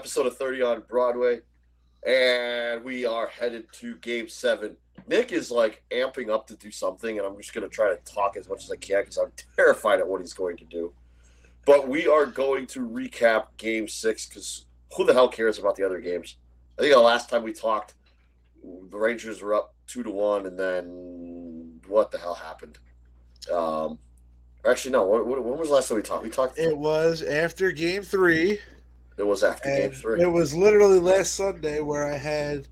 episode of 30 on Broadway. And we are headed to game seven. Nick is like amping up to do something, and I'm just going to try to talk as much as I can because I'm terrified at what he's going to do. But we are going to recap game six because who the hell cares about the other games? I think the last time we talked, the Rangers were up two to one, and then what the hell happened? Um, actually, no. When, was the last time we talked? We talked. It was after game three. It was after game three. It was literally last Sunday where I had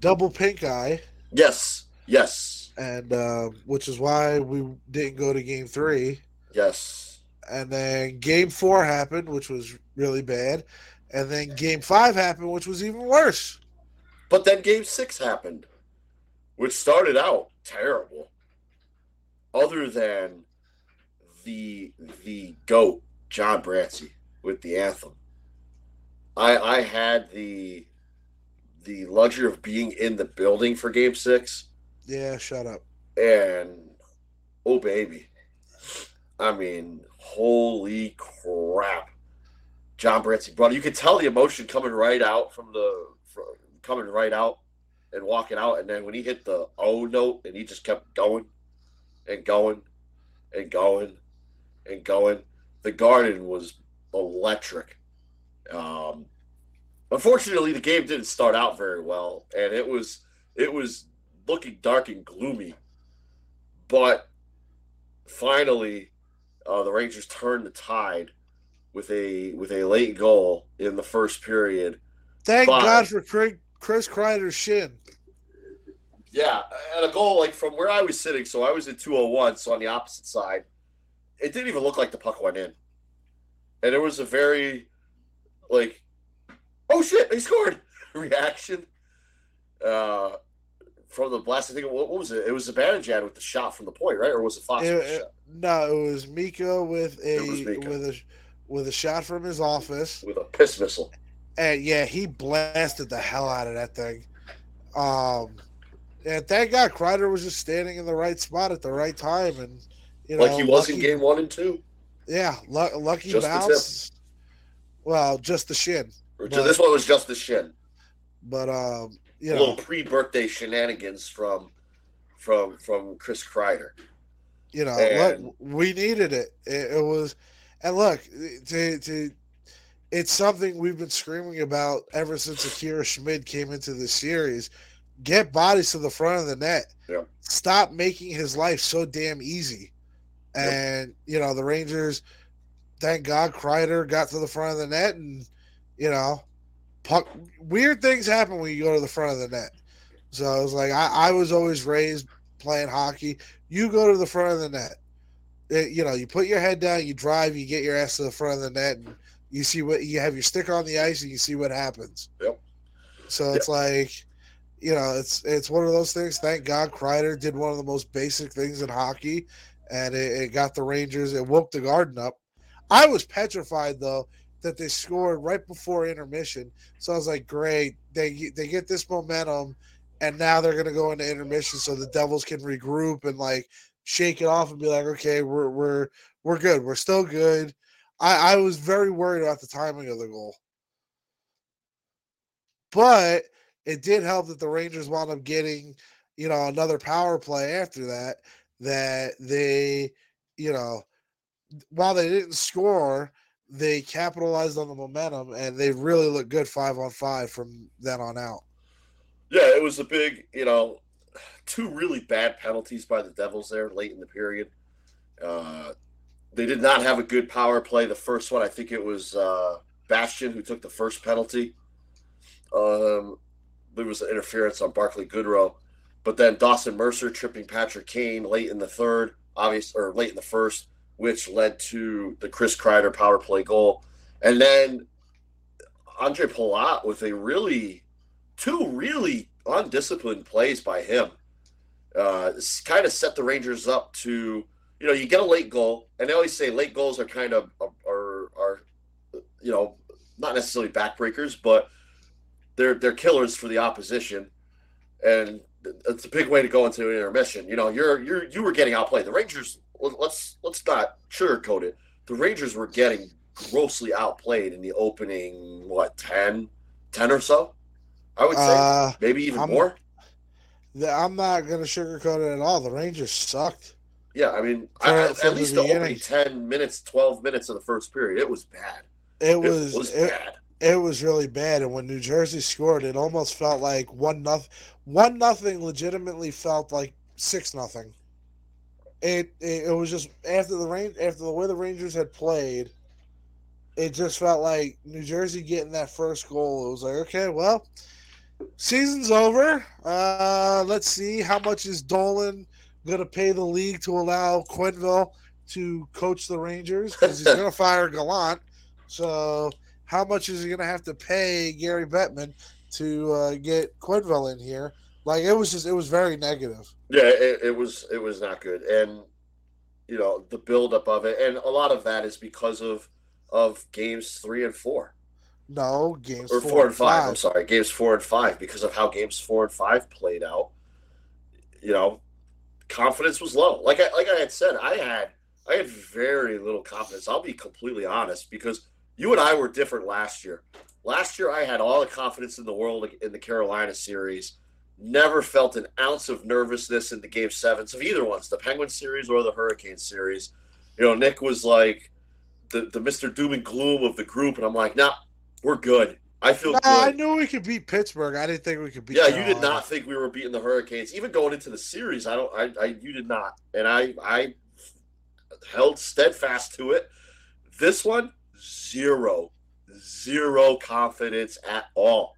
double pink eye. Yes. Yes. And uh, which is why we didn't go to game three. Yes. And then game four happened, which was really bad. And then game five happened, which was even worse. But then game six happened, which started out terrible. Other than the the goat John Brancy with the anthem. I I had the the luxury of being in the building for game six. Yeah, shut up. And oh baby. I mean, holy crap. John Brancy brother, you could tell the emotion coming right out from the from, coming right out and walking out and then when he hit the O note and he just kept going and going and going and going. The garden was electric. Um, unfortunately, the game didn't start out very well, and it was it was looking dark and gloomy. But finally, uh, the Rangers turned the tide with a with a late goal in the first period. Thank but, God for Chris Kreider's shin. Yeah, and a goal like from where I was sitting. So I was at 201, so on the opposite side it didn't even look like the puck went in. And it was a very like oh shit, they scored reaction. Uh from the blast, I think what, what was it? It was Zibanejad with the shot from the point, right? Or was it Fox? It, it, no, it was Mikko with a with a with a shot from his office with a piss missile. And yeah, he blasted the hell out of that thing. Um, and thank God Kreider was just standing in the right spot at the right time, and you know, like he was lucky, in game one and two. Yeah, l- lucky just bounce. Well, just the shin. But, this one was just the shin. But um, you know, little pre-birthday shenanigans from from from Chris Kreider. You know, and, look, we needed it. it. It was, and look, to to it's something we've been screaming about ever since Akira Schmid came into the series. Get bodies to the front of the net. Yeah. Stop making his life so damn easy. And yep. you know the Rangers, thank God, Kreider got to the front of the net, and you know, puck, weird things happen when you go to the front of the net. So I was like, I, I was always raised playing hockey. You go to the front of the net. It, you know, you put your head down, you drive, you get your ass to the front of the net, and you see what you have your stick on the ice, and you see what happens. Yep. So it's yep. like, you know, it's it's one of those things. Thank God Kreider did one of the most basic things in hockey, and it, it got the Rangers. It woke the Garden up. I was petrified though that they scored right before intermission. So I was like, great, they they get this momentum, and now they're gonna go into intermission so the Devils can regroup and like shake it off and be like, okay, we're we're we're good, we're still good. I, I was very worried about the timing of the goal, but it did help that the Rangers wound up getting, you know, another power play after that that they, you know, while they didn't score, they capitalized on the momentum and they really looked good five on five from then on out. Yeah, it was a big, you know, two really bad penalties by the Devils there late in the period. Uh, they did not have a good power play. The first one, I think it was uh, Bastian who took the first penalty. Um, there was an interference on Barclay Goodrow. But then Dawson Mercer tripping Patrick Kane late in the third, obvious or late in the first, which led to the Chris Kreider power play goal. And then Ondrej Palat with a really two really undisciplined plays by him. Uh, kind of set the Rangers up to, you know, you get a late goal, and they always say late goals are kind of are are, you know, not necessarily backbreakers, but they're they're killers for the opposition. And it's a big way to go into intermission. You know, you're you're you were getting outplayed. The Rangers let's let's not sugarcoat it. The Rangers were getting grossly outplayed in the opening what 10, 10 or so. I would say Uh, maybe even I'm- more. the, I'm not going to sugarcoat it at all. The Rangers sucked. Yeah, I mean, For- I, for at the least the opening ten minutes, twelve minutes of the first period, it was bad. It It was, was it, bad. it was really bad. And when New Jersey scored, it almost felt like one nothing. One nothing legitimately felt like six nothing. It, it it was just after the rain after the way the Rangers had played, it just felt like New Jersey getting that first goal. It was like, okay, well, season's over. Uh, let's see how much is Dolan going to pay the league to allow Quenneville to coach the Rangers because he's going to fire Gallant. So how much is he going to have to pay Gary Bettman to uh, get Quenneville in here? Like it was just it was very negative. Yeah, it, it was it was not good, and you know the buildup of it, and a lot of that is because of of games three and four, No games or four, and 5 I'm sorry, games four and five because of how games four and five played out. You know, confidence was low. Like I like I had said, I had I had very little confidence. I'll be completely honest because you and I were different last year. Last year, I had all the confidence in the world in the Carolina series. Never felt an ounce of nervousness in the game sevens of either ones, the Penguin series or the Hurricane series. You know, Nick was like the, the Mr. Doom and Gloom of the group, and I'm like, nah, we're good. I feel Nah, I knew we could beat Pittsburgh. I didn't think we could beat. Yeah, you did not think we were beating the Hurricanes, even going into the series. I don't. I, I you did not, and I I held steadfast to it. This one, zero, zero confidence at all.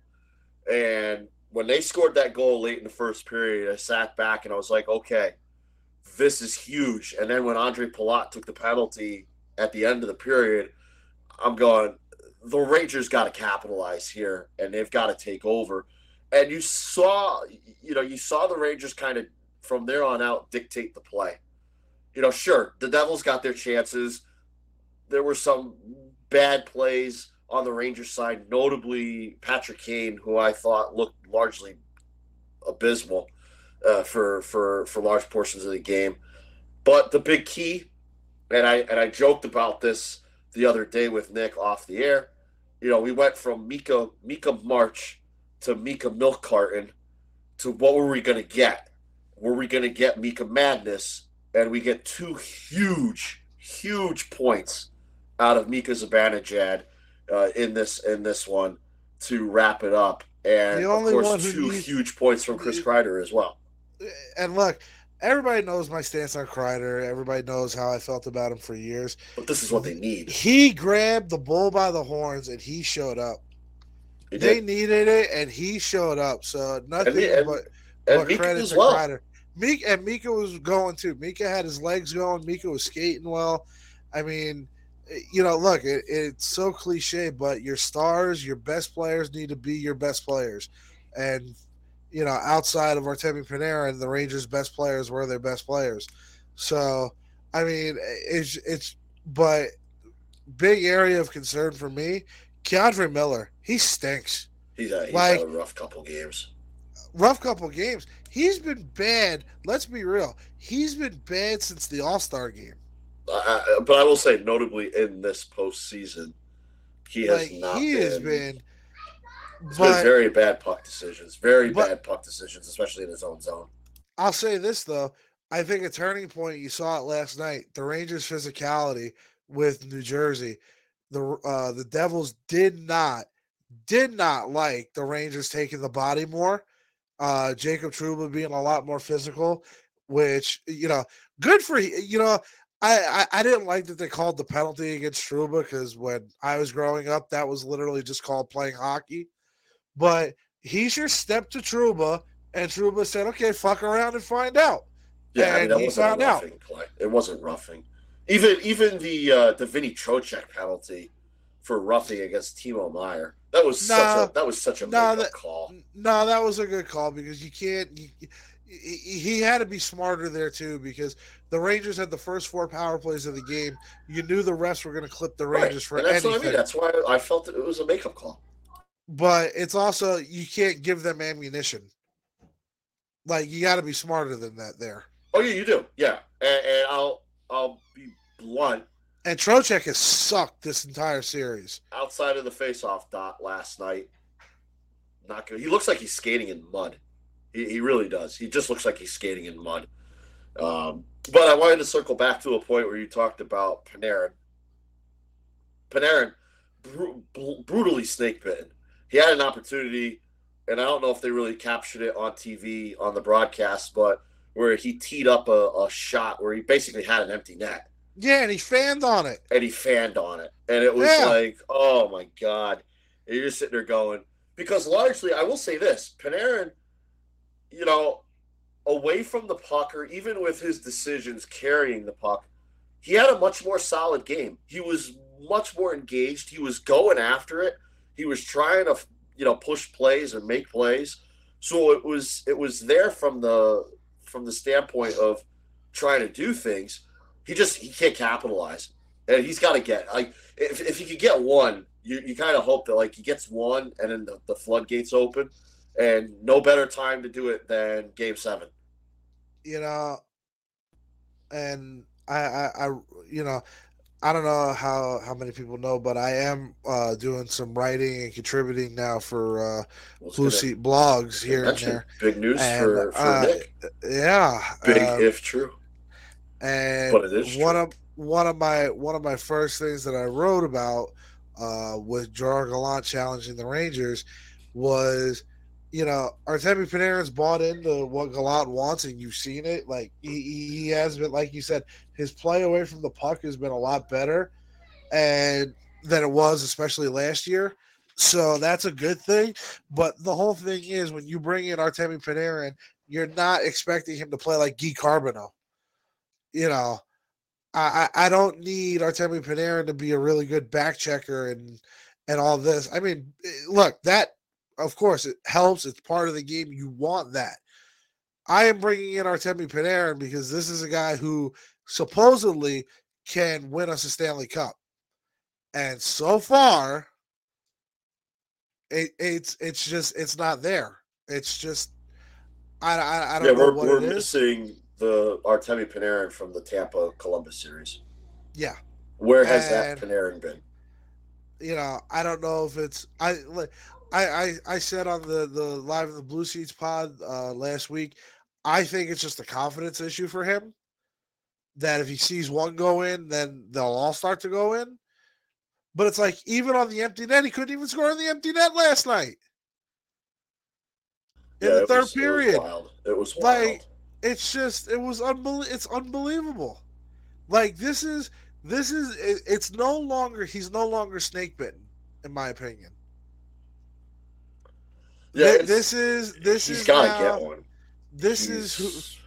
And when they scored that goal late in the first period, I sat back and I was like, okay, this is huge. And then when Ondrej Palat took the penalty at the end of the period, I'm going, the Rangers got to capitalize here and they've got to take over. And you saw, you know, you saw the Rangers kind of from there on out dictate the play. You know, sure, the Devils got their chances. There were some bad plays on the Rangers side, notably Patrick Kane, who I thought looked largely abysmal uh, for for for large portions of the game. But the big key, and I and I joked about this the other day with Nick off the air. You know, we went from Mika Mika March to Mika Milk Carton to what were we going to get? Were we going to get Mika Madness? And we get two huge, huge points out of Mika Zibanejad uh, in this in this one to wrap it up, and of course two needs- huge points from Chris Kreider as well. And look, everybody knows my stance on Kreider. Everybody knows how I felt about him for years. But this is what they need. He grabbed the bull by the horns and he showed up. They They needed it and he showed up. So nothing And, and, but, and but credit to well. Kreider. Mika and Mika was going too. Mika had his legs going. Mika was skating well. I mean, you know, look, it, it's so cliche, but your stars, your best players need to be your best players. And, you know, outside of Artemi Panarin, the Rangers' best players were their best players. So, I mean, it's, it's, but big area of concern for me, K'Andre Miller, he stinks He's, uh, he's Like- had a rough couple games. rough couple games. He's been bad. Let's be real. He's been bad since the All Star game. Uh, but I will say, notably in this postseason, he has Like not he been. has been, it's been very bad puck decisions. Very but- bad puck decisions, especially in his own zone. I'll say this though. I think a turning point. You saw it last night. The Rangers' physicality with New Jersey. The uh, the Devils did not did not like the Rangers taking the body more. Uh, Jacob Trouba being a lot more physical, which you know, good for you know. I, I, I didn't like that they called the penalty against Trouba because when I was growing up, that was literally just called playing hockey. But he sure stepped to Trouba, and Trouba said, "Okay, fuck around and find out." Yeah, I mean, that he wasn't found out. roughing play. It wasn't roughing. Even even the uh, the Vinny Trocheck penalty for roughing against Timo Meier. That was such a that was such a Nah, that- call. No, that was a good call because you can't. You, he had to be smarter there too because the Rangers had the first four power plays of the game. You knew the refs were going to clip the Right. Rangers for And that's anything. what I mean. That's why I felt that it was a makeup call. but it's also you can't give them ammunition. Like you got to be smarter than that there. Oh yeah, you do. Yeah, and, and I'll I'll be blunt. And Trocheck has sucked this entire series. Outside of the face-off dot last night, not good. He looks like he's skating in mud. He, he really does. He just looks like he's skating in mud. Um, but I wanted to circle back to a point where you talked about Panarin. Panarin, br- brutally snake bitten. He had an opportunity, and I don't know if they really captured it on TV on the broadcast, but where he teed up a, a shot where he basically had an empty net. Yeah, and he fanned on it. And he fanned on it. And it was yeah. like, oh my God. And you're just sitting there going, because largely, I will say this Panarin, you know, away from the puck, or even with his decisions carrying the puck, he had a much more solid game. He was much more engaged. He was going after it. He was trying to, you know, push plays and make plays. So it was it was there from the from the standpoint of trying to do things. He just he can't capitalize, and he's got to get like if if he could get one, you you kind of hope that like he gets one, and then the, the floodgates open, and no better time to do it than Game Seven. You know, and I I, I you know I don't know how how many people know, but I am uh, doing some writing and contributing now for uh, Blue Seat blogs here and there. Big news and, for, for uh, Nick. Yeah, big um, if true. And but it is one true. of one of my one of my first things that I wrote about uh, with Gerard Gallant challenging the Rangers was, you know, Artemi Panarin's bought into what Gallant wants, and you've seen it. Like he, he has been, like you said, his play away from the puck has been a lot better, and than it was, especially last year. So that's a good thing. But the whole thing is when you bring in Artemi Panarin, you're not expecting him to play like Guy Carbonneau. You know, I, I don't need Artemi Panarin to be a really good back checker and and all this. I mean, eh, look, that of course it helps. It's part of the game. You want that. I am bringing in Artemi Panarin because this is a guy who supposedly can win us a Stanley Cup, and so far, it, it's it's just it's not there. It's just I I, I don't yeah, know what we're missing the Artemi Panarin from the Tampa Columbus series. Yeah. Where has and, that Panarin been? You know, I don't know if it's I I I, I said on the the live in the Blue Seats pod uh, last week. I think it's just a confidence issue for him. That if he sees one go in, then they'll all start to go in. But it's like even on the empty net, he couldn't even score on the empty net last night. In yeah, the third was, period, it was wild. It was wild. like it's just it was unbelievable. It's unbelievable. Like this is this is it, it's no longer he's no longer snake bitten, in my opinion. This is this he's is gotta now, get one. This is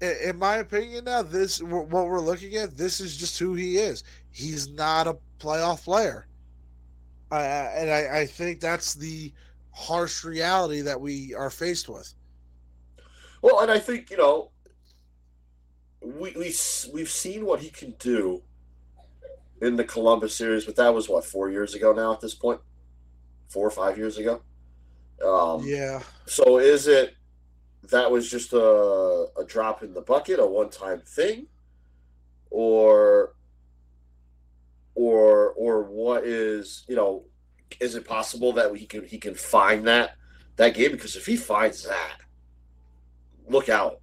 who, in my opinion. Now this what we're looking at. This is just who he is. He's not a playoff player, uh, and I, I think that's the harsh reality that we are faced with. Well, and I think you know, we we we've seen what he can do in the Columbus series, but that was what four years ago now. At this point, four or five years ago. Um, yeah. So is it that was just a, a drop in the bucket, a one time thing, or or or what is you know is it possible that he can he can find that that game because if he finds that look out.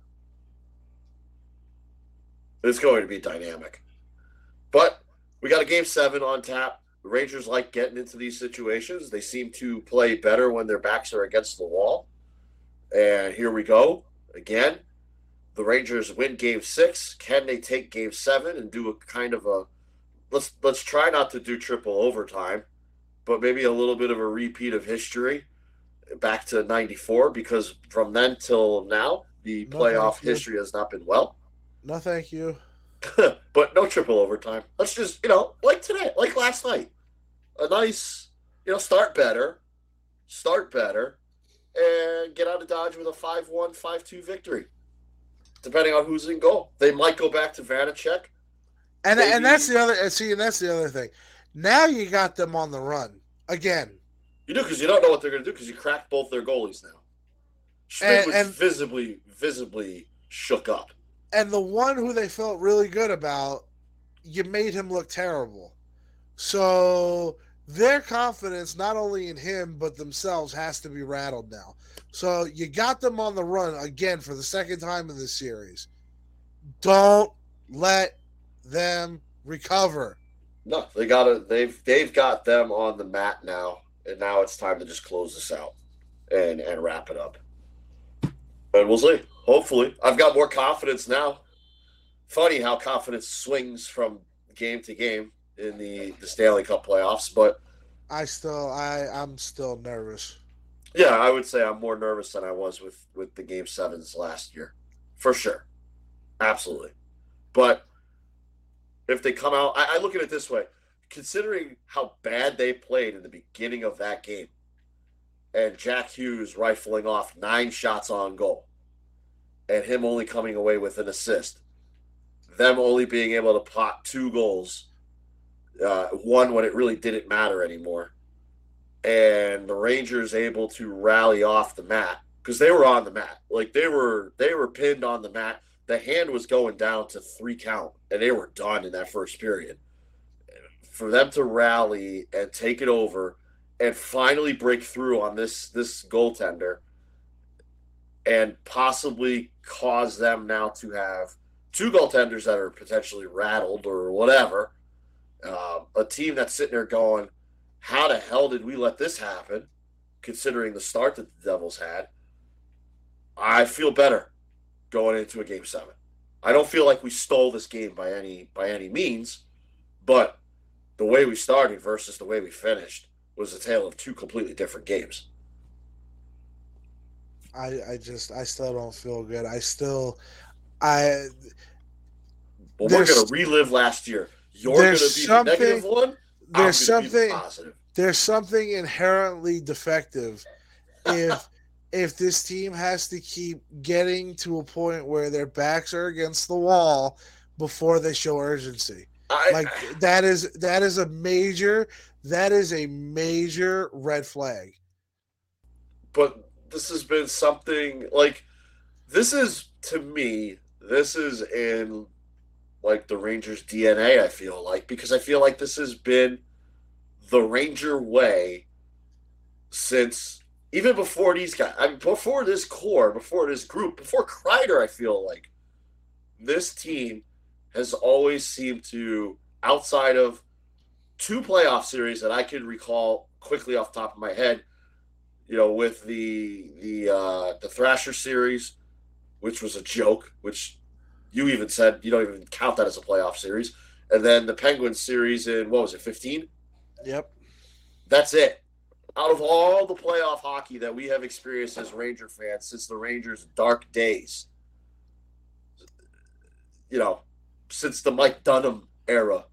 It's going to be dynamic. But we got a game seven on tap. The Rangers like getting into these situations. They seem to play better when their backs are against the wall. And here we go again. The Rangers win game six. Can they take game seven and do a kind of a let's let's try not to do triple overtime, but maybe a little bit of a repeat of history back to 94 because from then till now the no, playoff history has not been well. No, thank you. but no triple overtime. Let's just, you know, like today, like last night, a nice, you know, start better, start better, and get out of Dodge with a 5 1, 5 2 victory, depending on who's in goal. They might go back to Vanecek. And, Maybe. and that's the other, see, and that's the other thing. Now you got them on the run again. You do because you don't know what they're going to do because you cracked both their goalies now. Schmid and, was and, visibly, visibly shook up. And the one who they felt really good about you made him look terrible. So their confidence, not only in him, but themselves, has to be rattled now. So you got them on the run again for the second time in this series. Don't let them recover. No, they got to. They've they've got them on the mat now, and now it's time to just close this out and and wrap it up. And we'll see. Hopefully, I've got more confidence now. Funny how confidence swings from game to game in the the Stanley Cup playoffs, but I still I I'm still nervous. Yeah, I would say I'm more nervous than I was with with the game sevens last year, for sure, absolutely. But if they come out, I, I look at it this way: considering how bad they played in the beginning of that game, and Jack Hughes rifling off nine shots on goal, and him only coming away with an assist, them only being able to pot two goals, uh, one when it really didn't matter anymore, and the Rangers able to rally off the mat because they were on the mat, like they were they were pinned on the mat. The hand was going down to three count, and they were done in that first period. For them to rally and take it over and finally break through on this this goaltender and possibly cause them now to have two goaltenders that are potentially rattled or whatever. Uh, a team that's sitting there going, "How the hell did we let this happen?" Considering the start that the Devils had, I feel better going into a game seven. I don't feel like we stole this game by any by any means, but the way we started versus the way we finished was a tale of two completely different games. I I just I still don't feel good. I still I Well, we're gonna relive last year. You're gonna be the negative one. There's something positive. There's something inherently defective if if this team has to keep getting to a point where their backs are against the wall before they show urgency. I, like that is that is a major that is a major red flag. But this has been something like this is to me this is in like the Rangers DNA I feel like because I feel like this has been the Ranger way since even before these guys I mean before this core before this group before Kreider I feel like this team has always seemed to outside of two playoff series that I can recall quickly off the top of my head you know, with the the uh, the Thrasher series, which was a joke, which you even said you don't even count that as a playoff series, and then the Penguins series in what was it, fifteen? Yep. That's it. Out of all the playoff hockey that we have experienced as Ranger fans since the Rangers' dark days, you know, since the Mike Dunham era,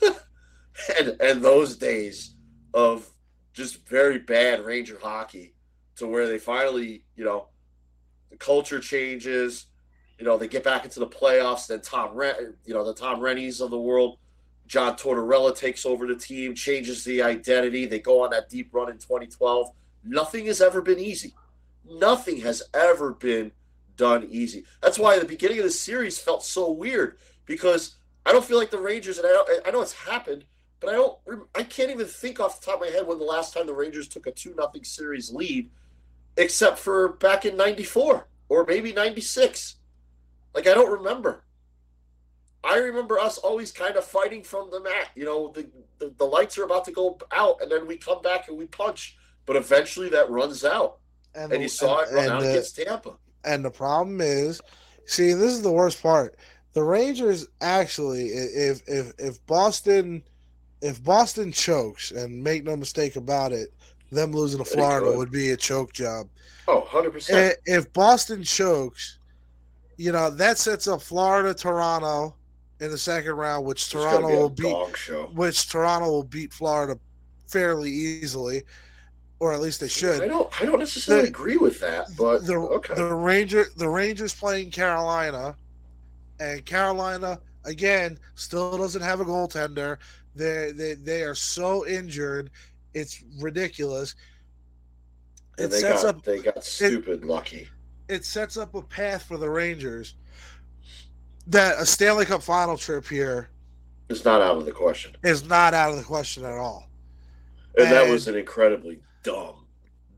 and and those days of just very bad Ranger hockey to where they finally, you know, the culture changes. You know, they get back into the playoffs. Then Tom, Ren- you know, the Tom Renneys of the world, John Tortorella takes over the team, changes the identity. They go on that deep run in 2012. Nothing has ever been easy. Nothing has ever been done easy. That's why the beginning of the series felt so weird because I don't feel like the Rangers, and I, I know it's happened, but I don't. I can't even think off the top of my head when the last time the Rangers took a two nothing series lead, except for back in '94 or maybe '96. Like I don't remember. I remember us always kind of fighting from the mat. You know, the, the, the lights are about to go out, and then we come back and we punch. But eventually, that runs out, and, and you saw and, it run out the, against Tampa. And the problem is, see, this is the worst part. The Rangers actually, if if if Boston if Boston chokes, and make no mistake about it, them losing to Florida would be a choke job. Oh, 100%. If Boston chokes, you know, that sets up Florida, Toronto in the second round, which it's Toronto will beat which Toronto will beat Florida fairly easily. Or at least they should. I don't I don't necessarily the, agree with that, but the okay. the Ranger the Rangers playing Carolina and Carolina again still doesn't have a goaltender. They they they are so injured, it's ridiculous. It sets got, up they got stupid it, lucky. It sets up a path for the Rangers that a Stanley Cup final trip here It's not out of the question. Is not out of the question at all. And, and that was an incredibly dumb,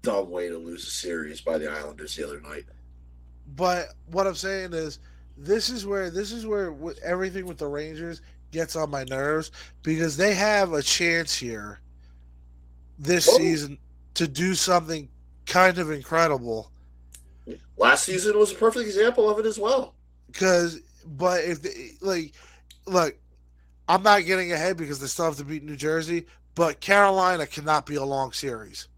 dumb way to lose a series by the Islanders the other night. But what I'm saying is, this is where this is where everything with the Rangers gets on my nerves because they have a chance here this oh. season to do something kind of incredible. Last season was a perfect example of it as well. Because, but if they, like, look, I'm not getting ahead because they still have to beat New Jersey, but Carolina cannot be a long series.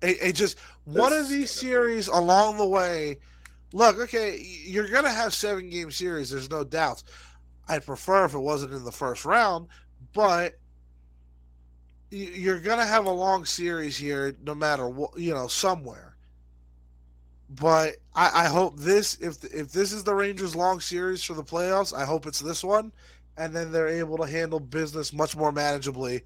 It, it just one of these series along the way. Look, okay, you're gonna have seven game series. There's no doubts. I'd prefer if it wasn't in the first round, but you're gonna have a long series here, no matter what, you know, somewhere. But I, I hope this, if if this is the Rangers' long series for the playoffs, I hope it's this one, and then they're able to handle business much more manageably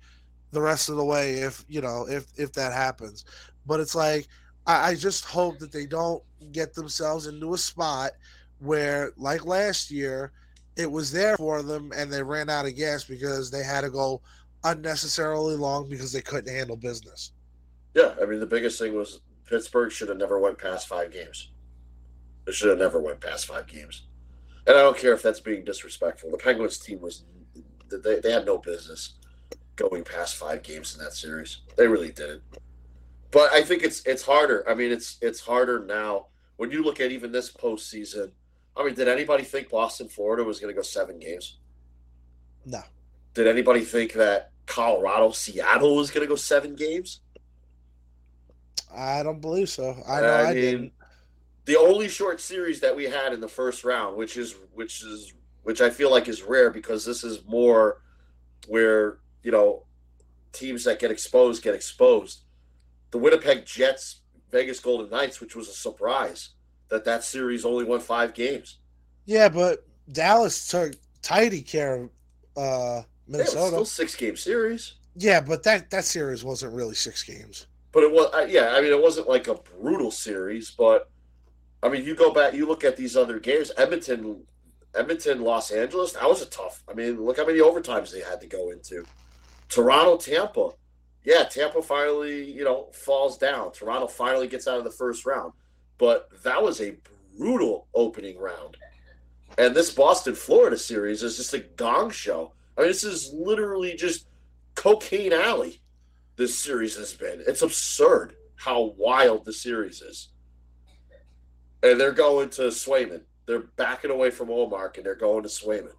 the rest of the way if you know if if that happens. But it's like I, I just hope that they don't get themselves into a spot where, like last year, it was there for them and they ran out of gas because they had to go unnecessarily long because they couldn't handle business. Yeah, I mean the biggest thing was Pittsburgh should have never went past five games. They should have never went past five games. And I don't care if that's being disrespectful. The Penguins team was they, they had no business going past five games in that series. They really didn't. But I think it's it's harder. I mean, it's it's harder now when you look at even this postseason. I mean, did anybody think Boston, Florida was going to go seven games? No. Did anybody think that Colorado, Seattle was going to go seven games? I don't believe so. I know I, I mean, didn't. The only short series that we had in the first round, which is which is which I feel like is rare because this is more where you know teams that get exposed get exposed. The Winnipeg Jets, Vegas Golden Knights, which was a surprise that that series only won five games. Yeah, but Dallas took tidy care of uh, Minnesota. Yeah, still six game series. Yeah, but that that series wasn't really six games. But it was, yeah. I mean, it wasn't like a brutal series, but I mean, you go back, you look at these other games. Edmonton, Edmonton, Los Angeles. That was a tough. I mean, look how many overtimes they had to go into. Toronto, Tampa. Yeah, Tampa finally, you know, falls down. Toronto finally gets out of the first round, but that was a brutal opening round. And this Boston, Florida series is just a gong show. I mean, this is literally just cocaine alley. This series has been. It's absurd how wild the series is. And they're going to Swayman. They're backing away from Ullmark and they're going to Swayman.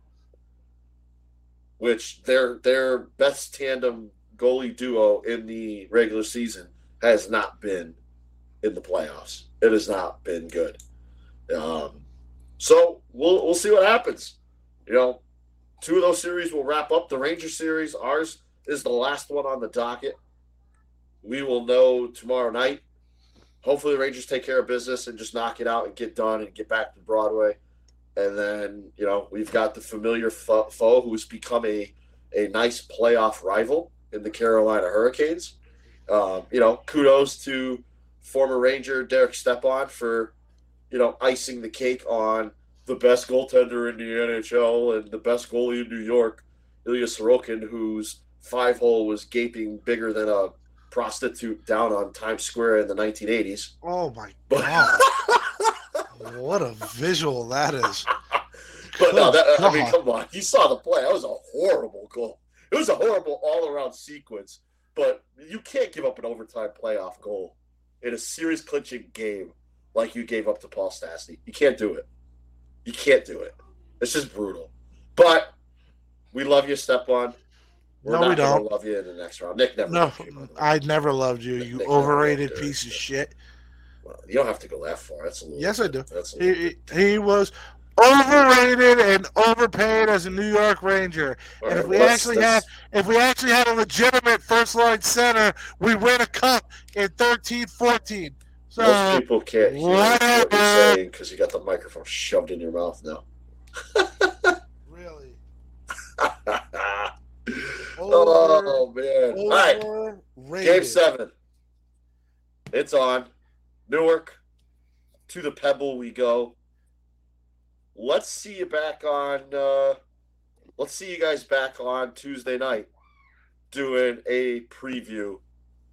Which their their best tandem goalie duo in the regular season has not been in the playoffs. It has not been good. Um, so we'll we'll see what happens. You know, two of those series will wrap up. The Ranger series, ours is the last one on the docket. We will know tomorrow night. Hopefully, the Rangers take care of business and just knock it out and get done and get back to Broadway. And then, you know, we've got the familiar foe who's become a, a nice playoff rival in the Carolina Hurricanes. Um, you know, kudos to former Ranger Derek Stepan for, you know, icing the cake on the best goaltender in the NHL and the best goalie in New York, Ilya Sorokin, whose five hole was gaping bigger than a prostitute down on Times Square in the 1980s. Oh my god! what a visual that is. But no, that, I mean, come on, you saw the play. That was a horrible goal. It was a horrible all-around sequence. But you can't give up an overtime playoff goal in a series clinching game like you gave up to Paul Stastny. You can't do it. You can't do it. It's just brutal. But we love you, Stepan. We're no, we don't. Love you in the next round. Nick never. No, I never loved you. You Nick overrated piece of shit. Well, you don't have to go that far. That's a little. Yes, I do. That's he, he was overrated and overpaid as a New York Ranger. All and right, if we actually had if we actually had a legitimate first line center, we win a cup in 13 14. So most people can't hear whatever. what you're saying because you got the microphone shoved in your mouth now. really? oh man! All right, rated. game seven. It's on. Newark to the Pebble we go. Let's see you back on. Uh, let's see you guys back on Tuesday night doing a preview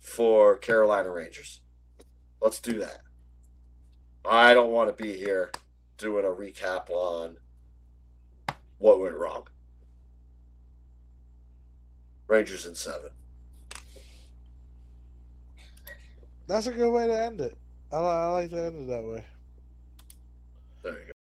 for Carolina Rangers. Let's do that. I don't want to be here doing a recap on what went wrong. Rangers in seven. That's a good way to end it. I, I like to end it that way. There you go.